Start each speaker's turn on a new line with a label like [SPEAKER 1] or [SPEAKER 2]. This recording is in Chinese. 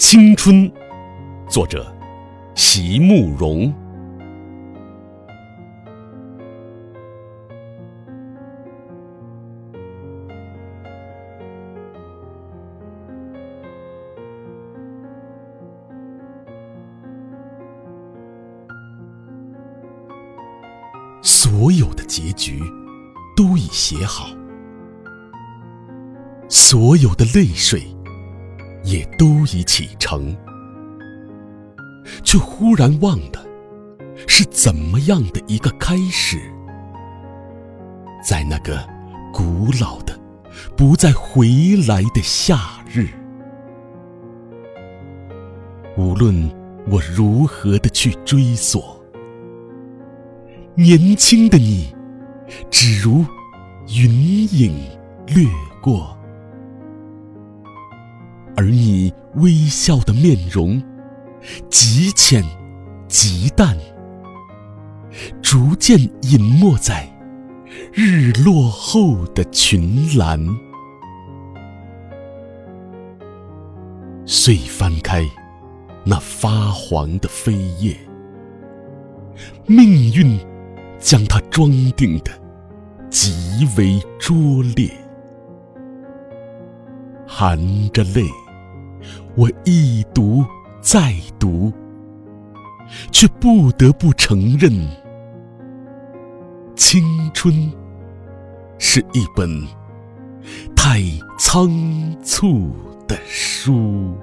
[SPEAKER 1] 青春，作者席慕容。所有的结局都已写好，所有的泪水也都已启程，却忽然忘了是怎么样的一个开始。在那个古老的、不再回来的夏日，无论我如何的去追索。年轻的你，只如云影掠过，而你微笑的面容，极浅极淡，逐渐隐没在日落后的群岚。遂翻开那发黄的飞页，命运。将它装订的极为拙劣，含着泪，我一读再读，却不得不承认，青春是一本太仓促的书。